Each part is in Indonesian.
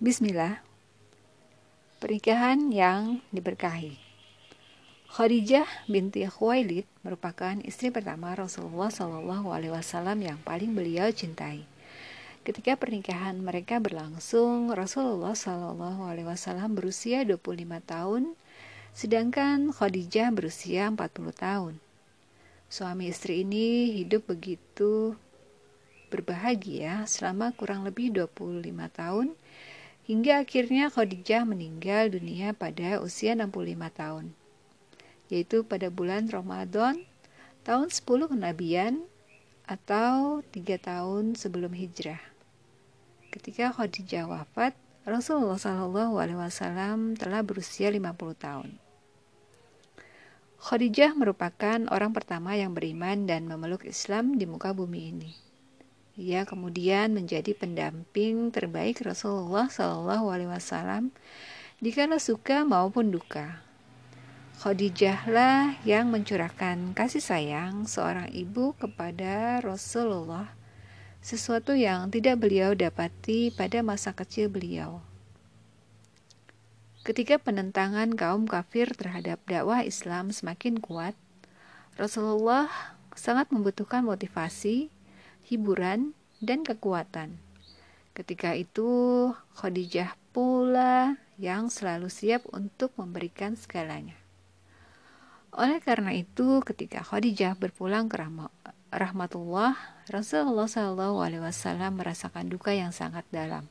Bismillah. Pernikahan yang diberkahi. Khadijah binti Khuwailid merupakan istri pertama Rasulullah Wasallam yang paling beliau cintai. Ketika pernikahan mereka berlangsung, Rasulullah Shallallahu Alaihi Wasallam berusia 25 tahun, sedangkan Khadijah berusia 40 tahun. Suami istri ini hidup begitu berbahagia selama kurang lebih 25 tahun hingga akhirnya Khadijah meninggal dunia pada usia 65 tahun yaitu pada bulan Ramadan tahun 10 kenabian atau tiga tahun sebelum hijrah. Ketika Khadijah wafat, Rasulullah Shallallahu Alaihi Wasallam telah berusia 50 tahun. Khadijah merupakan orang pertama yang beriman dan memeluk Islam di muka bumi ini. Ia kemudian menjadi pendamping terbaik Rasulullah Shallallahu Alaihi Wasallam dikala suka maupun duka. Khadijahlah yang mencurahkan kasih sayang seorang ibu kepada Rasulullah, sesuatu yang tidak beliau dapati pada masa kecil beliau. Ketika penentangan kaum kafir terhadap dakwah Islam semakin kuat, Rasulullah sangat membutuhkan motivasi hiburan, dan kekuatan. Ketika itu, Khadijah pula yang selalu siap untuk memberikan segalanya. Oleh karena itu, ketika Khadijah berpulang ke rahmatullah, Rasulullah Wasallam merasakan duka yang sangat dalam.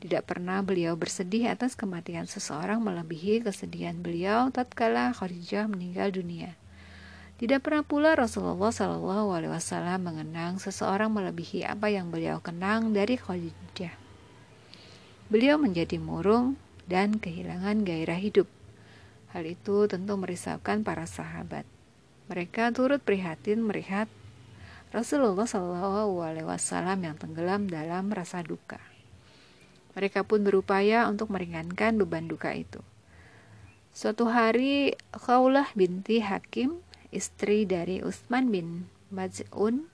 Tidak pernah beliau bersedih atas kematian seseorang melebihi kesedihan beliau tatkala Khadijah meninggal dunia. Tidak pernah pula Rasulullah Shallallahu Alaihi Wasallam mengenang seseorang melebihi apa yang beliau kenang dari Khadijah. Beliau menjadi murung dan kehilangan gairah hidup. Hal itu tentu merisaukan para sahabat. Mereka turut prihatin melihat Rasulullah Shallallahu Alaihi Wasallam yang tenggelam dalam rasa duka. Mereka pun berupaya untuk meringankan beban duka itu. Suatu hari, Khawlah binti Hakim istri dari Utsman bin Maz'un,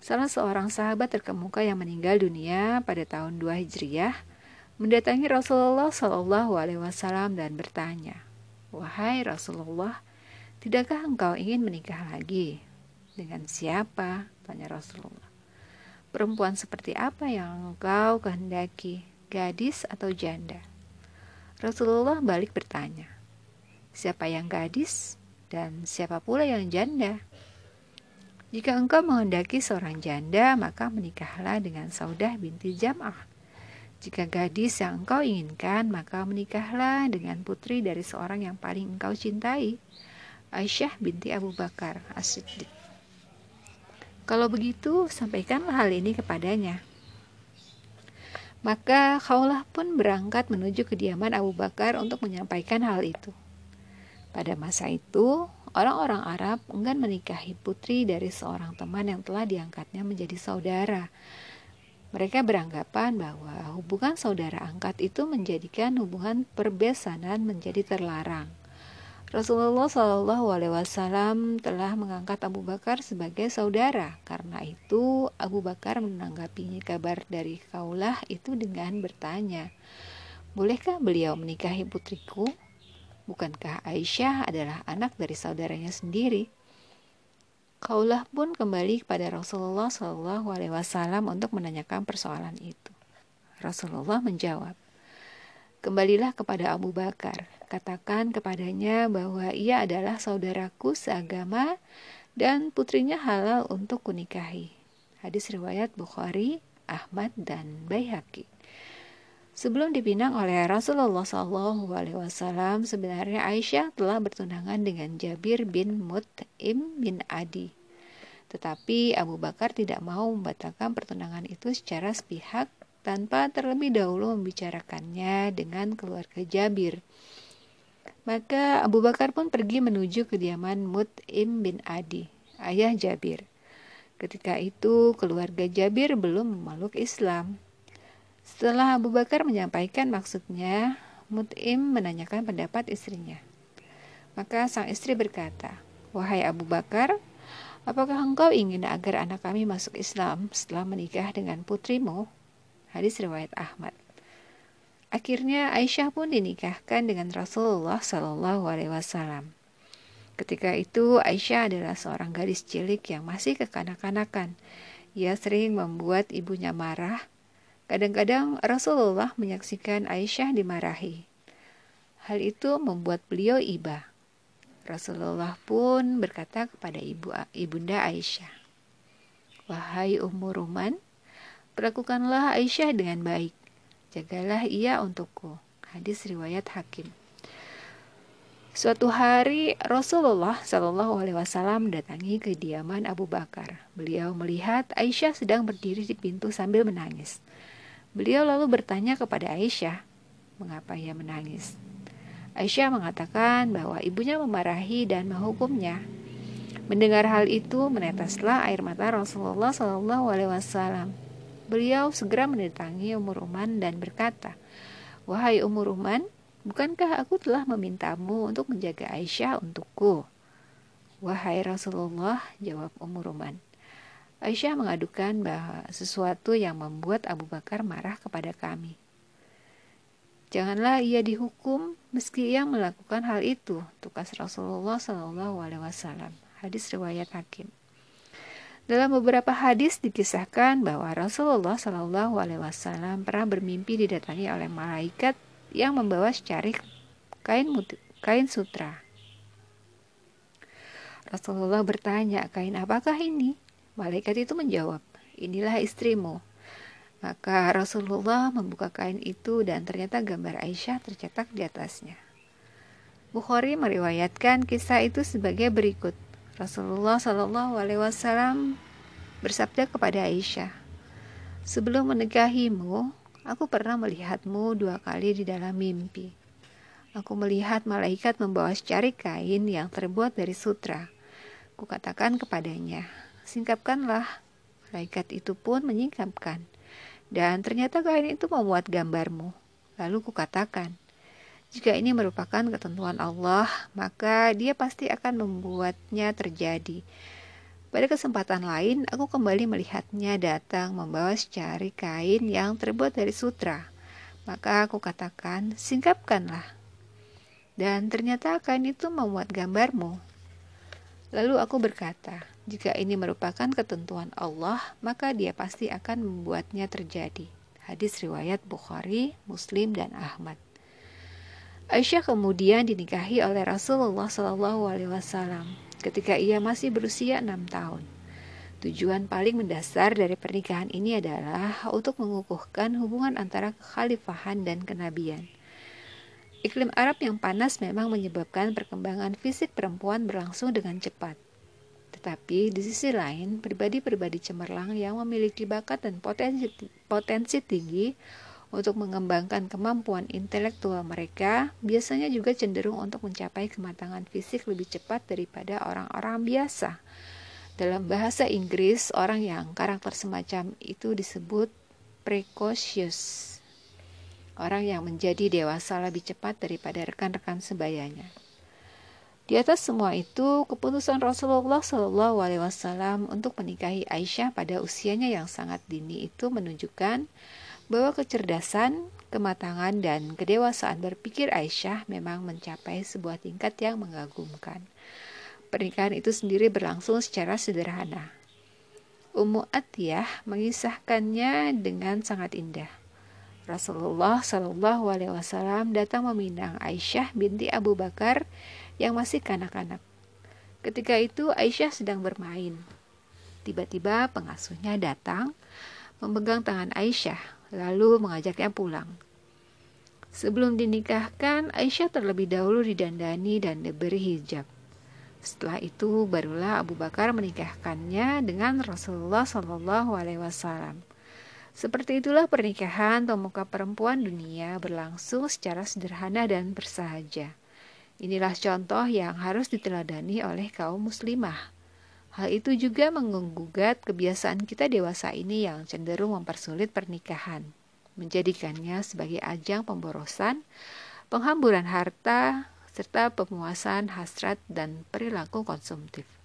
salah seorang sahabat terkemuka yang meninggal dunia pada tahun 2 Hijriyah, mendatangi Rasulullah Shallallahu Alaihi Wasallam dan bertanya, wahai Rasulullah, tidakkah engkau ingin menikah lagi? Dengan siapa? Tanya Rasulullah. Perempuan seperti apa yang engkau kehendaki, gadis atau janda? Rasulullah balik bertanya, siapa yang gadis? Dan siapa pula yang janda? Jika engkau menghendaki seorang janda, maka menikahlah dengan Saudah binti Jam'ah. Jika gadis yang engkau inginkan, maka menikahlah dengan putri dari seorang yang paling engkau cintai, Aisyah binti Abu Bakar As-Siddiq. Kalau begitu, sampaikanlah hal ini kepadanya. Maka Khawlah pun berangkat menuju kediaman Abu Bakar untuk menyampaikan hal itu. Pada masa itu, orang-orang Arab enggan menikahi putri dari seorang teman yang telah diangkatnya menjadi saudara. Mereka beranggapan bahwa hubungan saudara angkat itu menjadikan hubungan perbesanan menjadi terlarang. Rasulullah Shallallahu Alaihi Wasallam telah mengangkat Abu Bakar sebagai saudara. Karena itu, Abu Bakar menanggapinya kabar dari Kaulah itu dengan bertanya, "Bolehkah beliau menikahi putriku?" Bukankah Aisyah adalah anak dari saudaranya sendiri? Kaulah pun kembali kepada Rasulullah Wasallam untuk menanyakan persoalan itu. Rasulullah menjawab, Kembalilah kepada Abu Bakar, katakan kepadanya bahwa ia adalah saudaraku seagama dan putrinya halal untuk kunikahi. Hadis riwayat Bukhari, Ahmad, dan Baihaqi. Sebelum dipinang oleh Rasulullah Wasallam, sebenarnya Aisyah telah bertunangan dengan Jabir bin Mut'im bin Adi. Tetapi Abu Bakar tidak mau membatalkan pertunangan itu secara sepihak tanpa terlebih dahulu membicarakannya dengan keluarga Jabir. Maka Abu Bakar pun pergi menuju kediaman Mut'im bin Adi, ayah Jabir. Ketika itu keluarga Jabir belum memeluk Islam. Setelah Abu Bakar menyampaikan maksudnya, Mut'im menanyakan pendapat istrinya. Maka sang istri berkata, Wahai Abu Bakar, apakah engkau ingin agar anak kami masuk Islam setelah menikah dengan putrimu? Hadis riwayat Ahmad. Akhirnya Aisyah pun dinikahkan dengan Rasulullah Shallallahu Alaihi Wasallam. Ketika itu Aisyah adalah seorang gadis cilik yang masih kekanak-kanakan. Ia sering membuat ibunya marah. Kadang-kadang Rasulullah menyaksikan Aisyah dimarahi. Hal itu membuat beliau iba. Rasulullah pun berkata kepada ibu ibunda Aisyah, "Wahai Ummu Ruman, perlakukanlah Aisyah dengan baik. Jagalah ia untukku." Hadis riwayat Hakim. Suatu hari Rasulullah Shallallahu Alaihi Wasallam mendatangi kediaman Abu Bakar. Beliau melihat Aisyah sedang berdiri di pintu sambil menangis. Beliau lalu bertanya kepada Aisyah, mengapa ia menangis? Aisyah mengatakan bahwa ibunya memarahi dan menghukumnya. Mendengar hal itu, menetaslah air mata Rasulullah Shallallahu. Beliau segera mendatangi Umur Uman dan berkata, Wahai Umur Uman, Bukankah aku telah memintamu untuk menjaga Aisyah untukku? Wahai Rasulullah, jawab Ummu Ruman. Aisyah mengadukan bahwa sesuatu yang membuat Abu Bakar marah kepada kami. Janganlah ia dihukum meski ia melakukan hal itu, tukas Rasulullah Shallallahu Alaihi Wasallam. Hadis riwayat Hakim. Dalam beberapa hadis dikisahkan bahwa Rasulullah Shallallahu Alaihi Wasallam pernah bermimpi didatangi oleh malaikat yang membawa secari kain kain sutra. Rasulullah bertanya, kain apakah ini? Malaikat itu menjawab, inilah istrimu. Maka Rasulullah membuka kain itu dan ternyata gambar Aisyah tercetak di atasnya. Bukhari meriwayatkan kisah itu sebagai berikut. Rasulullah Shallallahu Alaihi Wasallam bersabda kepada Aisyah, sebelum menikahimu, Aku pernah melihatmu dua kali di dalam mimpi. Aku melihat malaikat membawa secari kain yang terbuat dari sutra. Kukatakan kepadanya, singkapkanlah. Malaikat itu pun menyingkapkan. Dan ternyata kain itu memuat gambarmu. Lalu kukatakan, jika ini merupakan ketentuan Allah, maka dia pasti akan membuatnya terjadi. Pada kesempatan lain, aku kembali melihatnya datang membawa secari kain yang terbuat dari sutra. Maka aku katakan, singkapkanlah. Dan ternyata kain itu memuat gambarmu. Lalu aku berkata, jika ini merupakan ketentuan Allah, maka dia pasti akan membuatnya terjadi. Hadis riwayat Bukhari, Muslim, dan Ahmad. Aisyah kemudian dinikahi oleh Rasulullah SAW ketika ia masih berusia enam tahun. Tujuan paling mendasar dari pernikahan ini adalah untuk mengukuhkan hubungan antara kekhalifahan dan kenabian. Iklim Arab yang panas memang menyebabkan perkembangan fisik perempuan berlangsung dengan cepat. Tetapi di sisi lain, pribadi-pribadi cemerlang yang memiliki bakat dan potensi, potensi tinggi untuk mengembangkan kemampuan intelektual mereka, biasanya juga cenderung untuk mencapai kematangan fisik lebih cepat daripada orang-orang biasa. Dalam bahasa Inggris, orang yang karakter semacam itu disebut precocious. Orang yang menjadi dewasa lebih cepat daripada rekan-rekan sebayanya. Di atas semua itu, keputusan Rasulullah Shallallahu Alaihi Wasallam untuk menikahi Aisyah pada usianya yang sangat dini itu menunjukkan bahwa kecerdasan, kematangan, dan kedewasaan berpikir Aisyah memang mencapai sebuah tingkat yang mengagumkan. Pernikahan itu sendiri berlangsung secara sederhana. Ummu Atiyah mengisahkannya dengan sangat indah. Rasulullah Shallallahu Alaihi Wasallam datang meminang Aisyah binti Abu Bakar yang masih kanak-kanak. Ketika itu Aisyah sedang bermain. Tiba-tiba pengasuhnya datang, memegang tangan Aisyah lalu mengajaknya pulang. Sebelum dinikahkan, Aisyah terlebih dahulu didandani dan diberi hijab. Setelah itu, barulah Abu Bakar menikahkannya dengan Rasulullah Shallallahu Alaihi Wasallam. Seperti itulah pernikahan pemuka perempuan dunia berlangsung secara sederhana dan bersahaja. Inilah contoh yang harus diteladani oleh kaum muslimah. Hal itu juga menggugat kebiasaan kita dewasa ini yang cenderung mempersulit pernikahan, menjadikannya sebagai ajang pemborosan, penghamburan harta, serta pemuasan hasrat dan perilaku konsumtif.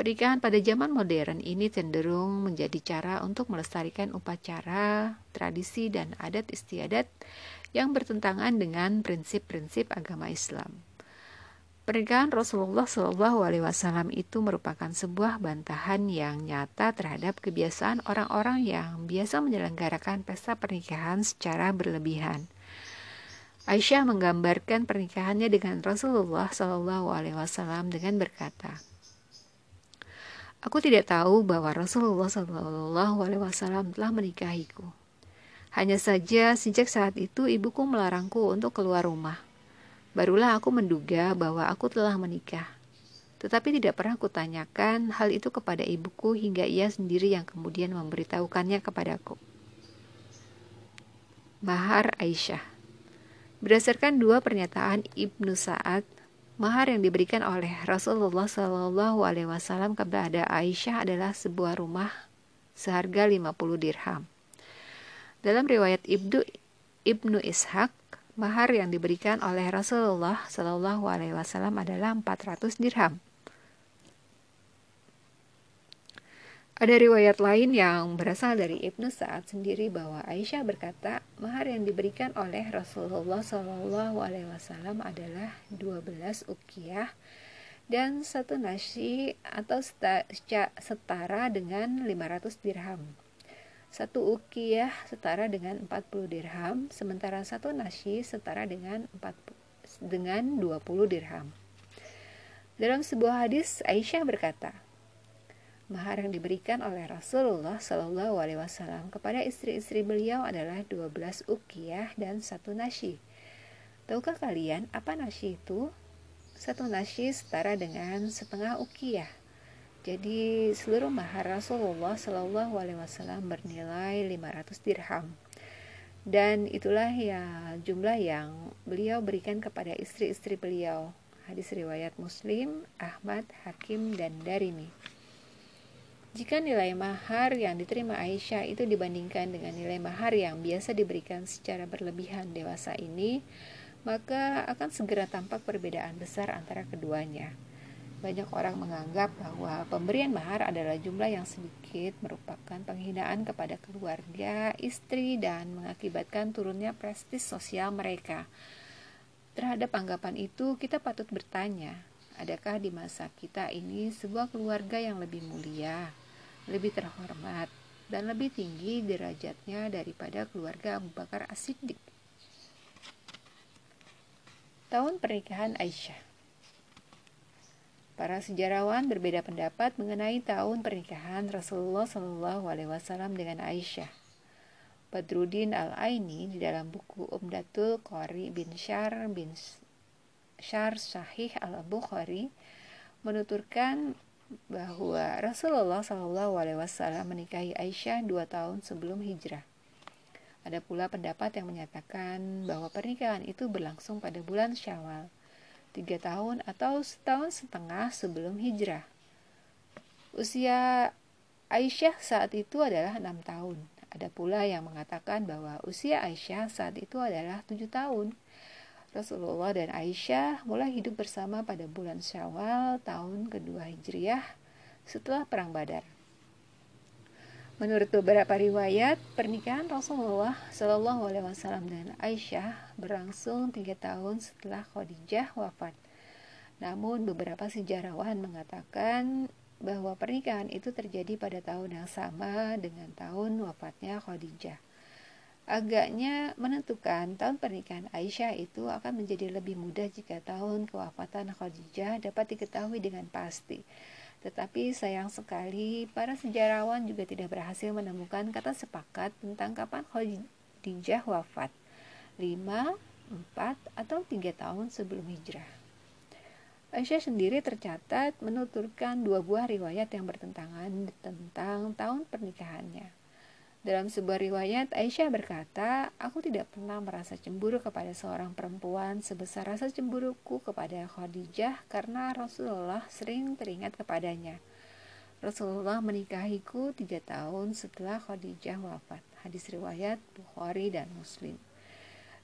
Pernikahan pada zaman modern ini cenderung menjadi cara untuk melestarikan upacara, tradisi, dan adat istiadat yang bertentangan dengan prinsip-prinsip agama Islam. Pernikahan Rasulullah Wasallam itu merupakan sebuah bantahan yang nyata terhadap kebiasaan orang-orang yang biasa menyelenggarakan pesta pernikahan secara berlebihan. Aisyah menggambarkan pernikahannya dengan Rasulullah Wasallam dengan berkata, Aku tidak tahu bahwa Rasulullah Wasallam telah menikahiku. Hanya saja sejak saat itu ibuku melarangku untuk keluar rumah. Barulah aku menduga bahwa aku telah menikah. Tetapi tidak pernah kutanyakan hal itu kepada ibuku hingga ia sendiri yang kemudian memberitahukannya kepadaku. Mahar Aisyah Berdasarkan dua pernyataan Ibnu Sa'ad Mahar yang diberikan oleh Rasulullah Shallallahu Alaihi Wasallam kepada Aisyah adalah sebuah rumah seharga 50 dirham. Dalam riwayat Ibnu Ibnu Ishaq, mahar yang diberikan oleh Rasulullah Shallallahu Alaihi Wasallam adalah 400 dirham. Ada riwayat lain yang berasal dari Ibnu Sa'ad sendiri bahwa Aisyah berkata, mahar yang diberikan oleh Rasulullah Shallallahu Alaihi Wasallam adalah 12 ukiyah dan satu nasi atau setara dengan 500 dirham. Satu ukiyah setara dengan 40 dirham, sementara satu nasi setara dengan 4, dengan 20 dirham. Dalam sebuah hadis, Aisyah berkata, Mahar yang diberikan oleh Rasulullah Shallallahu Alaihi Wasallam kepada istri-istri beliau adalah 12 ukiyah dan satu nasi. Tahukah kalian apa nasi itu? Satu nasi setara dengan setengah ukiyah. Jadi seluruh mahar Rasulullah Shallallahu Alaihi Wasallam bernilai 500 dirham. Dan itulah ya jumlah yang beliau berikan kepada istri-istri beliau. Hadis riwayat Muslim, Ahmad, Hakim, dan Darimi. Jika nilai mahar yang diterima Aisyah itu dibandingkan dengan nilai mahar yang biasa diberikan secara berlebihan dewasa ini, maka akan segera tampak perbedaan besar antara keduanya. Banyak orang menganggap bahwa pemberian mahar adalah jumlah yang sedikit merupakan penghinaan kepada keluarga, istri, dan mengakibatkan turunnya prestis sosial mereka. Terhadap anggapan itu, kita patut bertanya, adakah di masa kita ini sebuah keluarga yang lebih mulia, lebih terhormat, dan lebih tinggi derajatnya daripada keluarga Abu Bakar As-Siddiq. Tahun pernikahan Aisyah Para sejarawan berbeda pendapat mengenai tahun pernikahan Rasulullah Shallallahu Alaihi Wasallam dengan Aisyah. Badruddin Al-Aini di dalam buku Umdatul Qari bin Syar bin Syar Sahih Al-Bukhari menuturkan bahwa Rasulullah Shallallahu Alaihi Wasallam menikahi Aisyah dua tahun sebelum hijrah. Ada pula pendapat yang menyatakan bahwa pernikahan itu berlangsung pada bulan Syawal, tiga tahun atau setahun setengah sebelum hijrah. Usia Aisyah saat itu adalah enam tahun. Ada pula yang mengatakan bahwa usia Aisyah saat itu adalah tujuh tahun. Rasulullah dan Aisyah mulai hidup bersama pada bulan Syawal tahun kedua Hijriah setelah Perang Badar. Menurut beberapa riwayat, pernikahan Rasulullah Shallallahu Alaihi Wasallam dan Aisyah berlangsung tiga tahun setelah Khadijah wafat. Namun beberapa sejarawan mengatakan bahwa pernikahan itu terjadi pada tahun yang sama dengan tahun wafatnya Khadijah agaknya menentukan tahun pernikahan Aisyah itu akan menjadi lebih mudah jika tahun kewafatan Khadijah dapat diketahui dengan pasti. Tetapi sayang sekali, para sejarawan juga tidak berhasil menemukan kata sepakat tentang kapan Khadijah wafat. 5, 4, atau 3 tahun sebelum hijrah. Aisyah sendiri tercatat menuturkan dua buah riwayat yang bertentangan tentang tahun pernikahannya. Dalam sebuah riwayat, Aisyah berkata, Aku tidak pernah merasa cemburu kepada seorang perempuan sebesar rasa cemburuku kepada Khadijah karena Rasulullah sering teringat kepadanya. Rasulullah menikahiku tiga tahun setelah Khadijah wafat. Hadis riwayat Bukhari dan Muslim.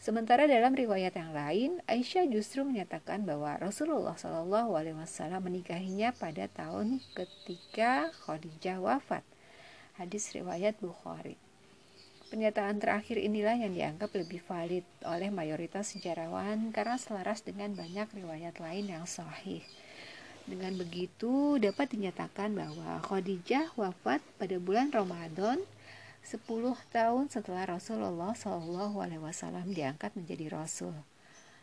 Sementara dalam riwayat yang lain, Aisyah justru menyatakan bahwa Rasulullah Shallallahu Alaihi Wasallam menikahinya pada tahun ketika Khadijah wafat. Hadis riwayat Bukhari. Pernyataan terakhir inilah yang dianggap lebih valid oleh mayoritas sejarawan karena selaras dengan banyak riwayat lain yang sahih. Dengan begitu, dapat dinyatakan bahwa Khadijah wafat pada bulan Ramadan 10 tahun setelah Rasulullah Wasallam diangkat menjadi Rasul.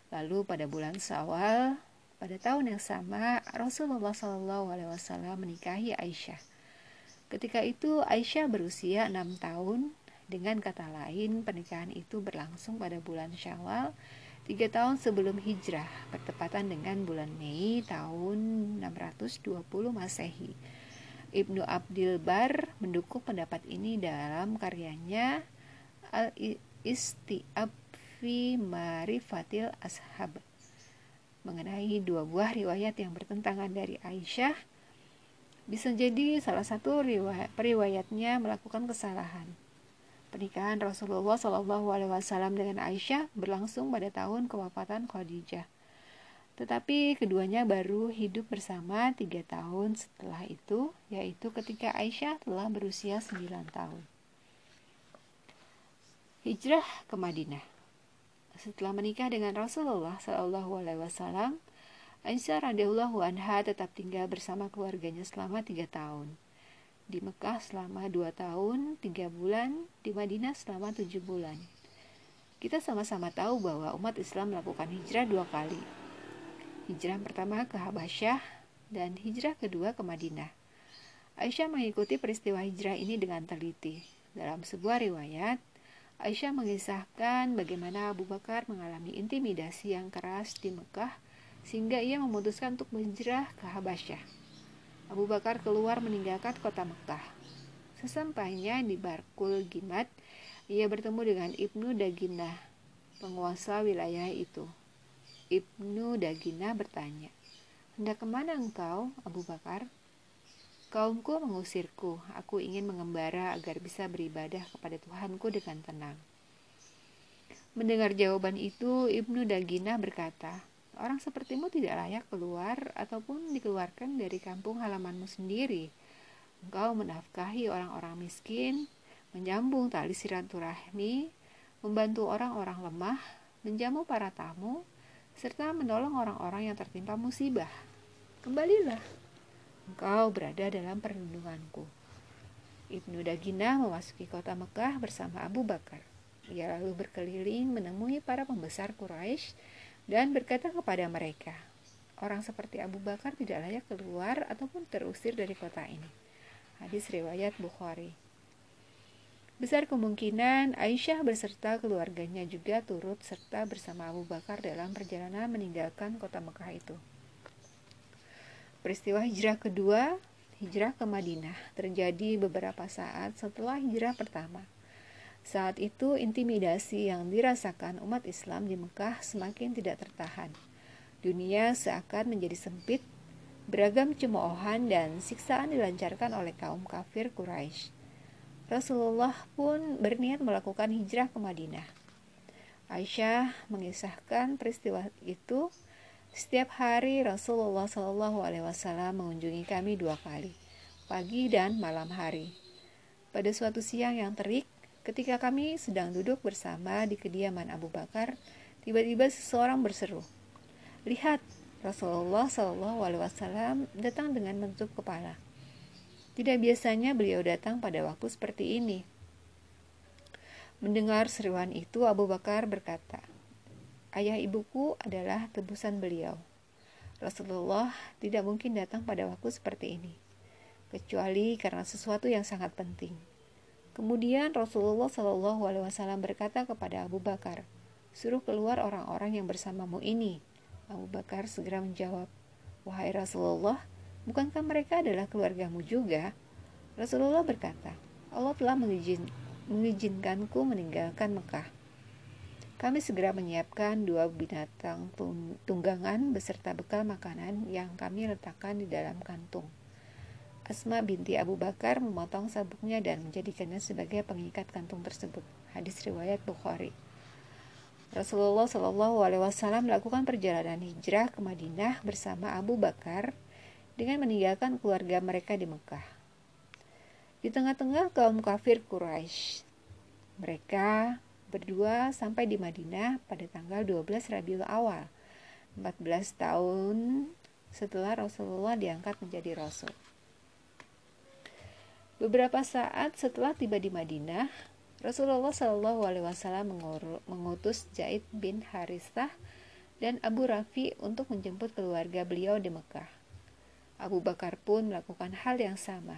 Lalu pada bulan Sawal pada tahun yang sama Rasulullah Wasallam menikahi Aisyah. Ketika itu Aisyah berusia enam tahun dengan kata lain, pernikahan itu berlangsung pada bulan Syawal, tiga tahun sebelum hijrah, bertepatan dengan bulan Mei tahun 620 Masehi. Ibnu Abdil Bar mendukung pendapat ini dalam karyanya Al-Istiab fi Marifatil Ashab mengenai dua buah riwayat yang bertentangan dari Aisyah bisa jadi salah satu riwayat, periwayatnya melakukan kesalahan Pernikahan Rasulullah Shallallahu Alaihi Wasallam dengan Aisyah berlangsung pada tahun kewafatan Khadijah. Tetapi keduanya baru hidup bersama tiga tahun setelah itu, yaitu ketika Aisyah telah berusia 9 tahun. Hijrah ke Madinah. Setelah menikah dengan Rasulullah Shallallahu Alaihi Wasallam, Aisyah radhiyallahu anha tetap tinggal bersama keluarganya selama tiga tahun di Mekah selama 2 tahun, 3 bulan, di Madinah selama 7 bulan. Kita sama-sama tahu bahwa umat Islam melakukan hijrah dua kali. Hijrah pertama ke Habasyah dan hijrah kedua ke Madinah. Aisyah mengikuti peristiwa hijrah ini dengan teliti. Dalam sebuah riwayat, Aisyah mengisahkan bagaimana Abu Bakar mengalami intimidasi yang keras di Mekah sehingga ia memutuskan untuk menhijrah ke Habasyah. Abu Bakar keluar meninggalkan kota Mekah. Sesampainya di Barkul Gimat, ia bertemu dengan Ibnu Daginah, penguasa wilayah itu. Ibnu Daginah bertanya, Hendak ke mana engkau, Abu Bakar? Kaumku mengusirku, aku ingin mengembara agar bisa beribadah kepada Tuhanku dengan tenang. Mendengar jawaban itu, Ibnu Daginah berkata, Orang sepertimu tidak layak keluar ataupun dikeluarkan dari kampung halamanmu sendiri. Engkau menafkahi orang-orang miskin, menyambung tali silaturahmi, membantu orang-orang lemah, menjamu para tamu, serta menolong orang-orang yang tertimpa musibah. Kembalilah, engkau berada dalam perlindunganku. Ibnu Daginah memasuki kota Mekah bersama Abu Bakar. Ia lalu berkeliling menemui para pembesar Quraisy dan berkata kepada mereka, orang seperti Abu Bakar tidak layak keluar ataupun terusir dari kota ini. Hadis riwayat Bukhari. Besar kemungkinan Aisyah beserta keluarganya juga turut serta bersama Abu Bakar dalam perjalanan meninggalkan kota Mekah itu. Peristiwa hijrah kedua, hijrah ke Madinah, terjadi beberapa saat setelah hijrah pertama. Saat itu intimidasi yang dirasakan umat Islam di Mekah semakin tidak tertahan. Dunia seakan menjadi sempit, beragam cemoohan dan siksaan dilancarkan oleh kaum kafir Quraisy. Rasulullah pun berniat melakukan hijrah ke Madinah. Aisyah mengisahkan peristiwa itu. Setiap hari Rasulullah Shallallahu Alaihi Wasallam mengunjungi kami dua kali, pagi dan malam hari. Pada suatu siang yang terik, Ketika kami sedang duduk bersama di kediaman Abu Bakar, tiba-tiba seseorang berseru, "Lihat, Rasulullah Shallallahu Alaihi Wasallam datang dengan menutup kepala." Tidak biasanya beliau datang pada waktu seperti ini. Mendengar seruan itu, Abu Bakar berkata, "Ayah ibuku adalah tebusan beliau." Rasulullah tidak mungkin datang pada waktu seperti ini, kecuali karena sesuatu yang sangat penting. Kemudian Rasulullah Wasallam berkata kepada Abu Bakar, suruh keluar orang-orang yang bersamamu ini. Abu Bakar segera menjawab, wahai Rasulullah, bukankah mereka adalah keluargamu juga? Rasulullah berkata, Allah telah mengizin, mengizinkanku meninggalkan Mekah. Kami segera menyiapkan dua binatang tunggangan beserta bekal makanan yang kami letakkan di dalam kantung. Asma binti Abu Bakar memotong sabuknya dan menjadikannya sebagai pengikat kantung tersebut. Hadis riwayat Bukhari. Rasulullah Shallallahu Alaihi Wasallam melakukan perjalanan hijrah ke Madinah bersama Abu Bakar dengan meninggalkan keluarga mereka di Mekah. Di tengah-tengah kaum kafir Quraisy, mereka berdua sampai di Madinah pada tanggal 12 Rabiul Awal, 14 tahun setelah Rasulullah diangkat menjadi rasul. Beberapa saat setelah tiba di Madinah, Rasulullah Wasallam mengutus Zaid bin Harithah dan Abu Rafi untuk menjemput keluarga beliau di Mekah. Abu Bakar pun melakukan hal yang sama.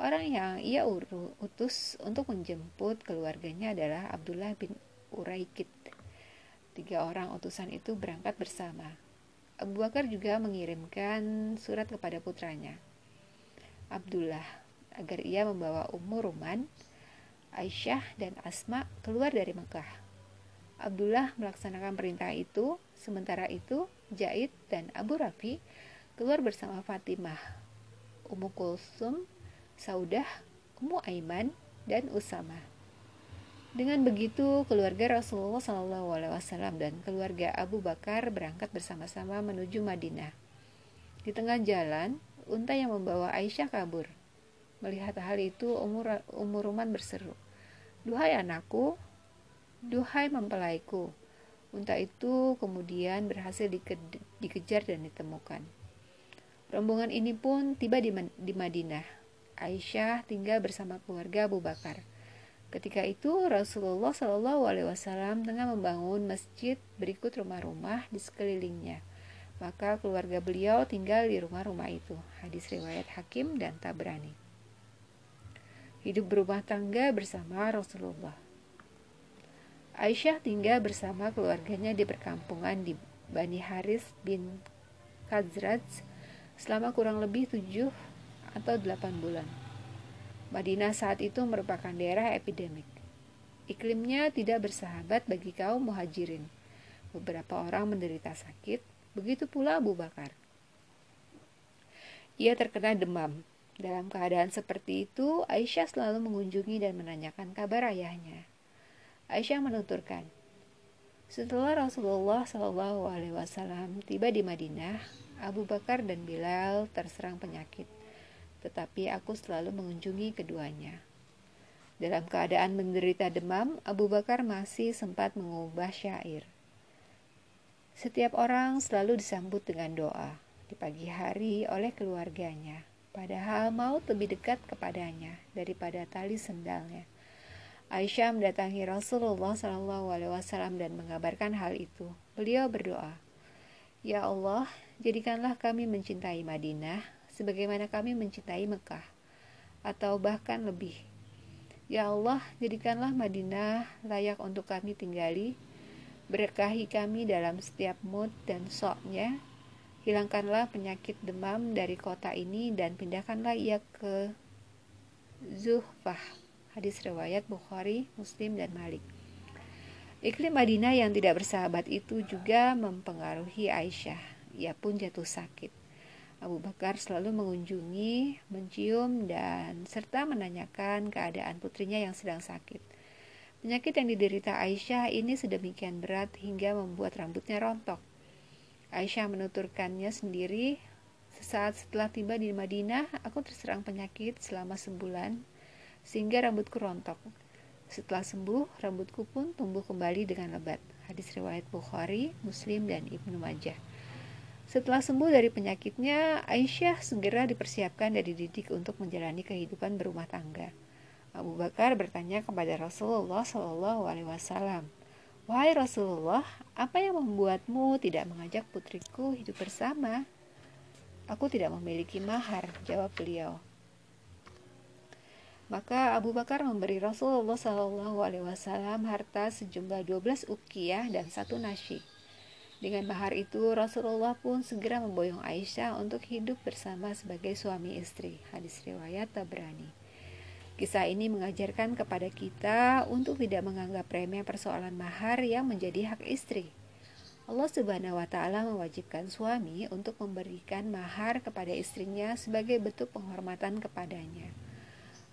Orang yang ia utus untuk menjemput keluarganya adalah Abdullah bin Uraikid. Tiga orang utusan itu berangkat bersama. Abu Bakar juga mengirimkan surat kepada putranya, Abdullah, agar ia membawa Ummu Ruman, Aisyah dan Asma keluar dari Mekah. Abdullah melaksanakan perintah itu, sementara itu Jaid dan Abu Rafi keluar bersama Fatimah, Ummu Kulsum, Saudah, Ummu Aiman, dan Usama. Dengan begitu, keluarga Rasulullah SAW dan keluarga Abu Bakar berangkat bersama-sama menuju Madinah. Di tengah jalan, unta yang membawa Aisyah kabur. Melihat hal itu, umur, umur Ruman berseru, Duhai anakku, duhai mempelaiku. Unta itu kemudian berhasil dike, dikejar dan ditemukan. Rombongan ini pun tiba di, di Madinah. Aisyah tinggal bersama keluarga Abu Bakar. Ketika itu Rasulullah Shallallahu Alaihi Wasallam tengah membangun masjid berikut rumah-rumah di sekelilingnya. Maka keluarga beliau tinggal di rumah-rumah itu. Hadis riwayat Hakim dan Tabrani hidup berumah tangga bersama Rasulullah. Aisyah tinggal bersama keluarganya di perkampungan di Bani Haris bin Khazraj selama kurang lebih tujuh atau delapan bulan. Madinah saat itu merupakan daerah epidemik. Iklimnya tidak bersahabat bagi kaum muhajirin. Beberapa orang menderita sakit, begitu pula Abu Bakar. Ia terkena demam, dalam keadaan seperti itu, Aisyah selalu mengunjungi dan menanyakan kabar ayahnya. Aisyah menuturkan, setelah Rasulullah Alaihi Wasallam tiba di Madinah, Abu Bakar dan Bilal terserang penyakit, tetapi aku selalu mengunjungi keduanya. Dalam keadaan menderita demam, Abu Bakar masih sempat mengubah syair. Setiap orang selalu disambut dengan doa di pagi hari oleh keluarganya padahal maut lebih dekat kepadanya daripada tali sendalnya. Aisyah mendatangi Rasulullah Wasallam dan mengabarkan hal itu. Beliau berdoa, Ya Allah, jadikanlah kami mencintai Madinah sebagaimana kami mencintai Mekah, atau bahkan lebih. Ya Allah, jadikanlah Madinah layak untuk kami tinggali, berkahi kami dalam setiap mood dan soknya, Hilangkanlah penyakit demam dari kota ini dan pindahkanlah ia ke Zuhfah. Hadis riwayat Bukhari, Muslim, dan Malik. Iklim Madinah yang tidak bersahabat itu juga mempengaruhi Aisyah. Ia pun jatuh sakit. Abu Bakar selalu mengunjungi, mencium, dan serta menanyakan keadaan putrinya yang sedang sakit. Penyakit yang diderita Aisyah ini sedemikian berat hingga membuat rambutnya rontok. Aisyah menuturkannya sendiri, sesaat setelah tiba di Madinah, aku terserang penyakit selama sebulan, sehingga rambutku rontok. Setelah sembuh, rambutku pun tumbuh kembali dengan lebat. Hadis riwayat Bukhari, Muslim, dan Ibnu Majah. Setelah sembuh dari penyakitnya, Aisyah segera dipersiapkan dan dididik untuk menjalani kehidupan berumah tangga. Abu Bakar bertanya kepada Rasulullah Shallallahu Alaihi Wasallam, Wahai Rasulullah, apa yang membuatmu tidak mengajak putriku hidup bersama? Aku tidak memiliki mahar, jawab beliau. Maka Abu Bakar memberi Rasulullah Shallallahu Alaihi Wasallam harta sejumlah 12 ukiyah dan satu nasi. Dengan mahar itu, Rasulullah pun segera memboyong Aisyah untuk hidup bersama sebagai suami istri. Hadis riwayat Tabrani. Kisah ini mengajarkan kepada kita untuk tidak menganggap remeh persoalan mahar yang menjadi hak istri. Allah Subhanahu wa taala mewajibkan suami untuk memberikan mahar kepada istrinya sebagai bentuk penghormatan kepadanya.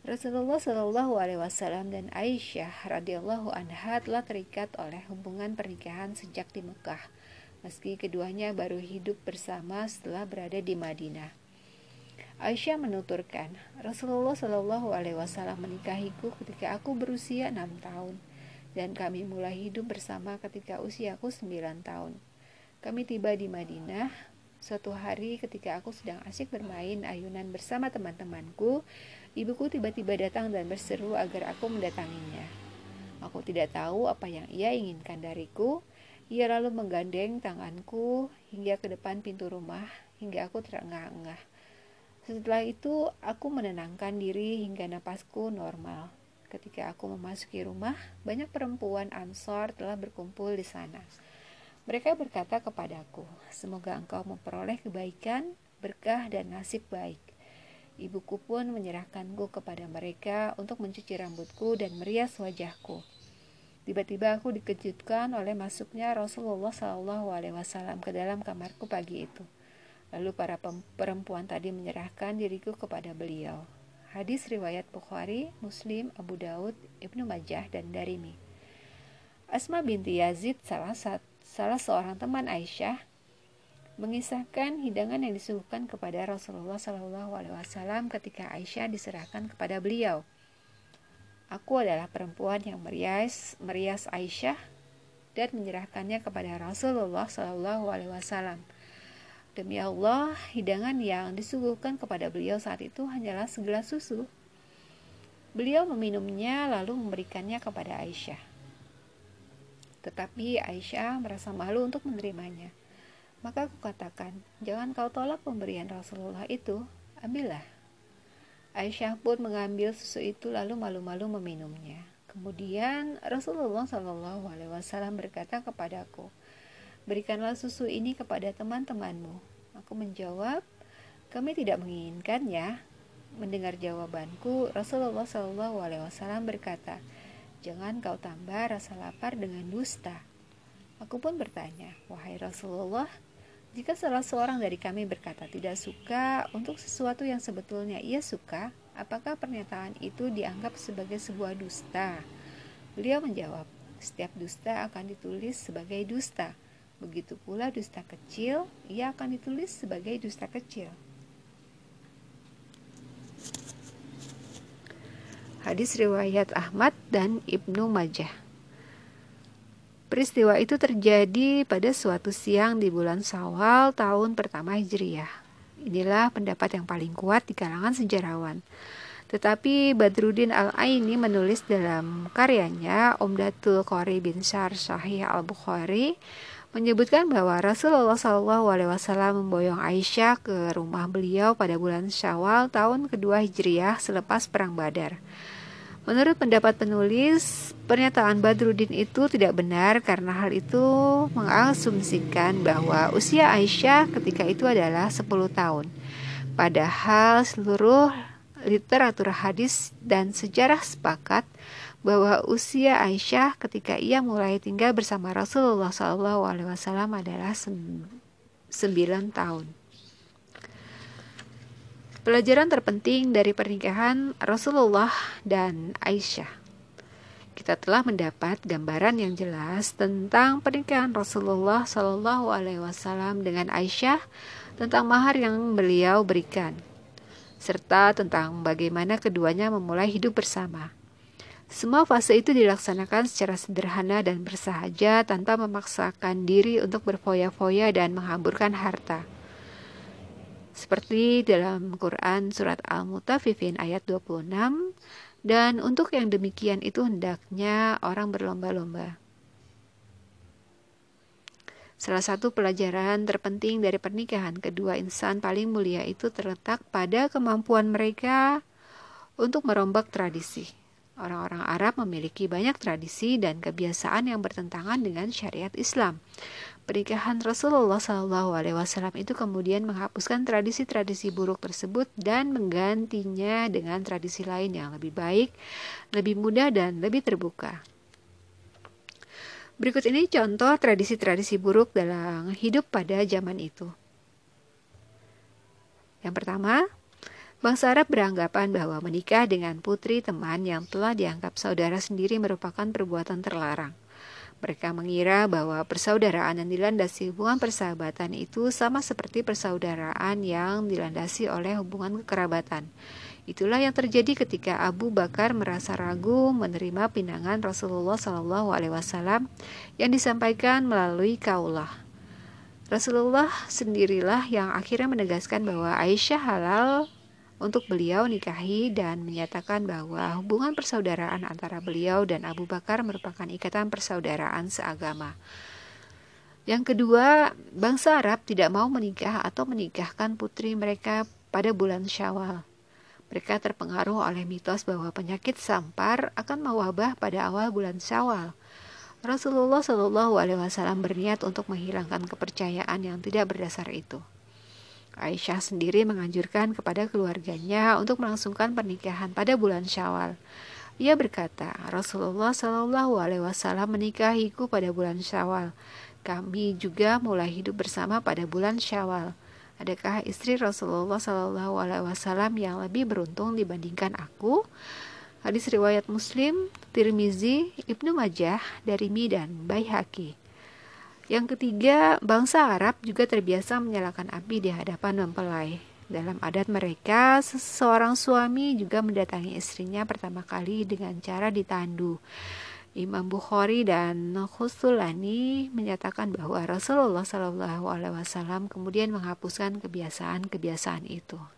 Rasulullah Shallallahu Alaihi Wasallam dan Aisyah radhiyallahu anha telah terikat oleh hubungan pernikahan sejak di Mekah, meski keduanya baru hidup bersama setelah berada di Madinah. Aisyah menuturkan, Rasulullah Shallallahu Alaihi Wasallam menikahiku ketika aku berusia enam tahun, dan kami mulai hidup bersama ketika usiaku sembilan tahun. Kami tiba di Madinah suatu hari ketika aku sedang asyik bermain ayunan bersama teman-temanku Ibuku tiba-tiba datang dan berseru agar aku mendatanginya. Aku tidak tahu apa yang ia inginkan dariku. Ia lalu menggandeng tanganku hingga ke depan pintu rumah hingga aku terengah-engah. Setelah itu, aku menenangkan diri hingga napasku normal. Ketika aku memasuki rumah, banyak perempuan Ansor telah berkumpul di sana. Mereka berkata kepadaku, "Semoga engkau memperoleh kebaikan, berkah, dan nasib baik." Ibuku pun menyerahkanku kepada mereka untuk mencuci rambutku dan merias wajahku. Tiba-tiba aku dikejutkan oleh masuknya Rasulullah Wasallam ke dalam kamarku pagi itu. Lalu para perempuan tadi menyerahkan diriku kepada beliau. Hadis riwayat Bukhari, Muslim, Abu Daud, Ibnu Majah, dan Darimi. Asma binti Yazid, salah, salah seorang teman Aisyah, mengisahkan hidangan yang disuguhkan kepada Rasulullah Shallallahu Alaihi Wasallam ketika Aisyah diserahkan kepada beliau. Aku adalah perempuan yang merias merias Aisyah dan menyerahkannya kepada Rasulullah Shallallahu Alaihi Wasallam. Demi Allah, hidangan yang disuguhkan kepada beliau saat itu hanyalah segelas susu. Beliau meminumnya lalu memberikannya kepada Aisyah. Tetapi Aisyah merasa malu untuk menerimanya. Maka aku katakan, jangan kau tolak pemberian Rasulullah itu, ambillah. Aisyah pun mengambil susu itu lalu malu-malu meminumnya. Kemudian Rasulullah Shallallahu Alaihi Wasallam berkata kepadaku, berikanlah susu ini kepada teman-temanmu. Aku menjawab, kami tidak menginginkannya. Mendengar jawabanku, Rasulullah Shallallahu Alaihi Wasallam berkata, jangan kau tambah rasa lapar dengan dusta. Aku pun bertanya, wahai Rasulullah, jika salah seorang dari kami berkata tidak suka untuk sesuatu yang sebetulnya ia suka, apakah pernyataan itu dianggap sebagai sebuah dusta? Beliau menjawab, setiap dusta akan ditulis sebagai dusta. Begitu pula dusta kecil, ia akan ditulis sebagai dusta kecil. Hadis riwayat Ahmad dan Ibnu Majah. Peristiwa itu terjadi pada suatu siang di bulan Sawal tahun pertama Hijriyah. Inilah pendapat yang paling kuat di kalangan sejarawan. Tetapi Badruddin Al-Aini menulis dalam karyanya Umdatul Qori bin Syar Sahih Al-Bukhari menyebutkan bahwa Rasulullah SAW memboyong Aisyah ke rumah beliau pada bulan Syawal tahun kedua Hijriyah selepas Perang Badar. Menurut pendapat penulis, pernyataan Badruddin itu tidak benar karena hal itu mengasumsikan bahwa usia Aisyah ketika itu adalah 10 tahun. Padahal seluruh literatur hadis dan sejarah sepakat bahwa usia Aisyah ketika ia mulai tinggal bersama Rasulullah SAW adalah 9 tahun. Pelajaran terpenting dari pernikahan Rasulullah dan Aisyah. Kita telah mendapat gambaran yang jelas tentang pernikahan Rasulullah Wasallam dengan Aisyah, tentang mahar yang beliau berikan, serta tentang bagaimana keduanya memulai hidup bersama. Semua fase itu dilaksanakan secara sederhana dan bersahaja tanpa memaksakan diri untuk berfoya-foya dan menghamburkan harta seperti dalam Quran surat Al-Mutaffifin ayat 26 dan untuk yang demikian itu hendaknya orang berlomba-lomba. Salah satu pelajaran terpenting dari pernikahan kedua insan paling mulia itu terletak pada kemampuan mereka untuk merombak tradisi. Orang-orang Arab memiliki banyak tradisi dan kebiasaan yang bertentangan dengan syariat Islam. Pernikahan Rasulullah Wasallam itu kemudian menghapuskan tradisi-tradisi buruk tersebut dan menggantinya dengan tradisi lain yang lebih baik, lebih mudah dan lebih terbuka. Berikut ini contoh tradisi-tradisi buruk dalam hidup pada zaman itu. Yang pertama, Bangsa Arab beranggapan bahwa menikah dengan putri teman yang telah dianggap saudara sendiri merupakan perbuatan terlarang. Mereka mengira bahwa persaudaraan yang dilandasi hubungan persahabatan itu sama seperti persaudaraan yang dilandasi oleh hubungan kekerabatan. Itulah yang terjadi ketika Abu Bakar merasa ragu menerima pinangan Rasulullah Alaihi Wasallam yang disampaikan melalui kaulah. Rasulullah sendirilah yang akhirnya menegaskan bahwa Aisyah halal untuk beliau nikahi dan menyatakan bahwa hubungan persaudaraan antara beliau dan Abu Bakar merupakan ikatan persaudaraan seagama. Yang kedua, bangsa Arab tidak mau menikah atau menikahkan putri mereka pada bulan Syawal. Mereka terpengaruh oleh mitos bahwa penyakit sampar akan mewabah pada awal bulan Syawal. Rasulullah Shallallahu Alaihi Wasallam berniat untuk menghilangkan kepercayaan yang tidak berdasar itu. Aisyah sendiri menganjurkan kepada keluarganya untuk melangsungkan pernikahan pada bulan Syawal. Ia berkata, Rasulullah Shallallahu Alaihi Wasallam menikahiku pada bulan Syawal. Kami juga mulai hidup bersama pada bulan Syawal. Adakah istri Rasulullah Shallallahu Alaihi Wasallam yang lebih beruntung dibandingkan aku? Hadis riwayat Muslim, Tirmizi, Ibnu Majah, Darimi dan Baihaqi. Yang ketiga, bangsa Arab juga terbiasa menyalakan api di hadapan mempelai. Dalam adat mereka, seseorang suami juga mendatangi istrinya pertama kali dengan cara ditandu. Imam Bukhari dan Khustulani menyatakan bahwa Rasulullah Wasallam kemudian menghapuskan kebiasaan-kebiasaan itu.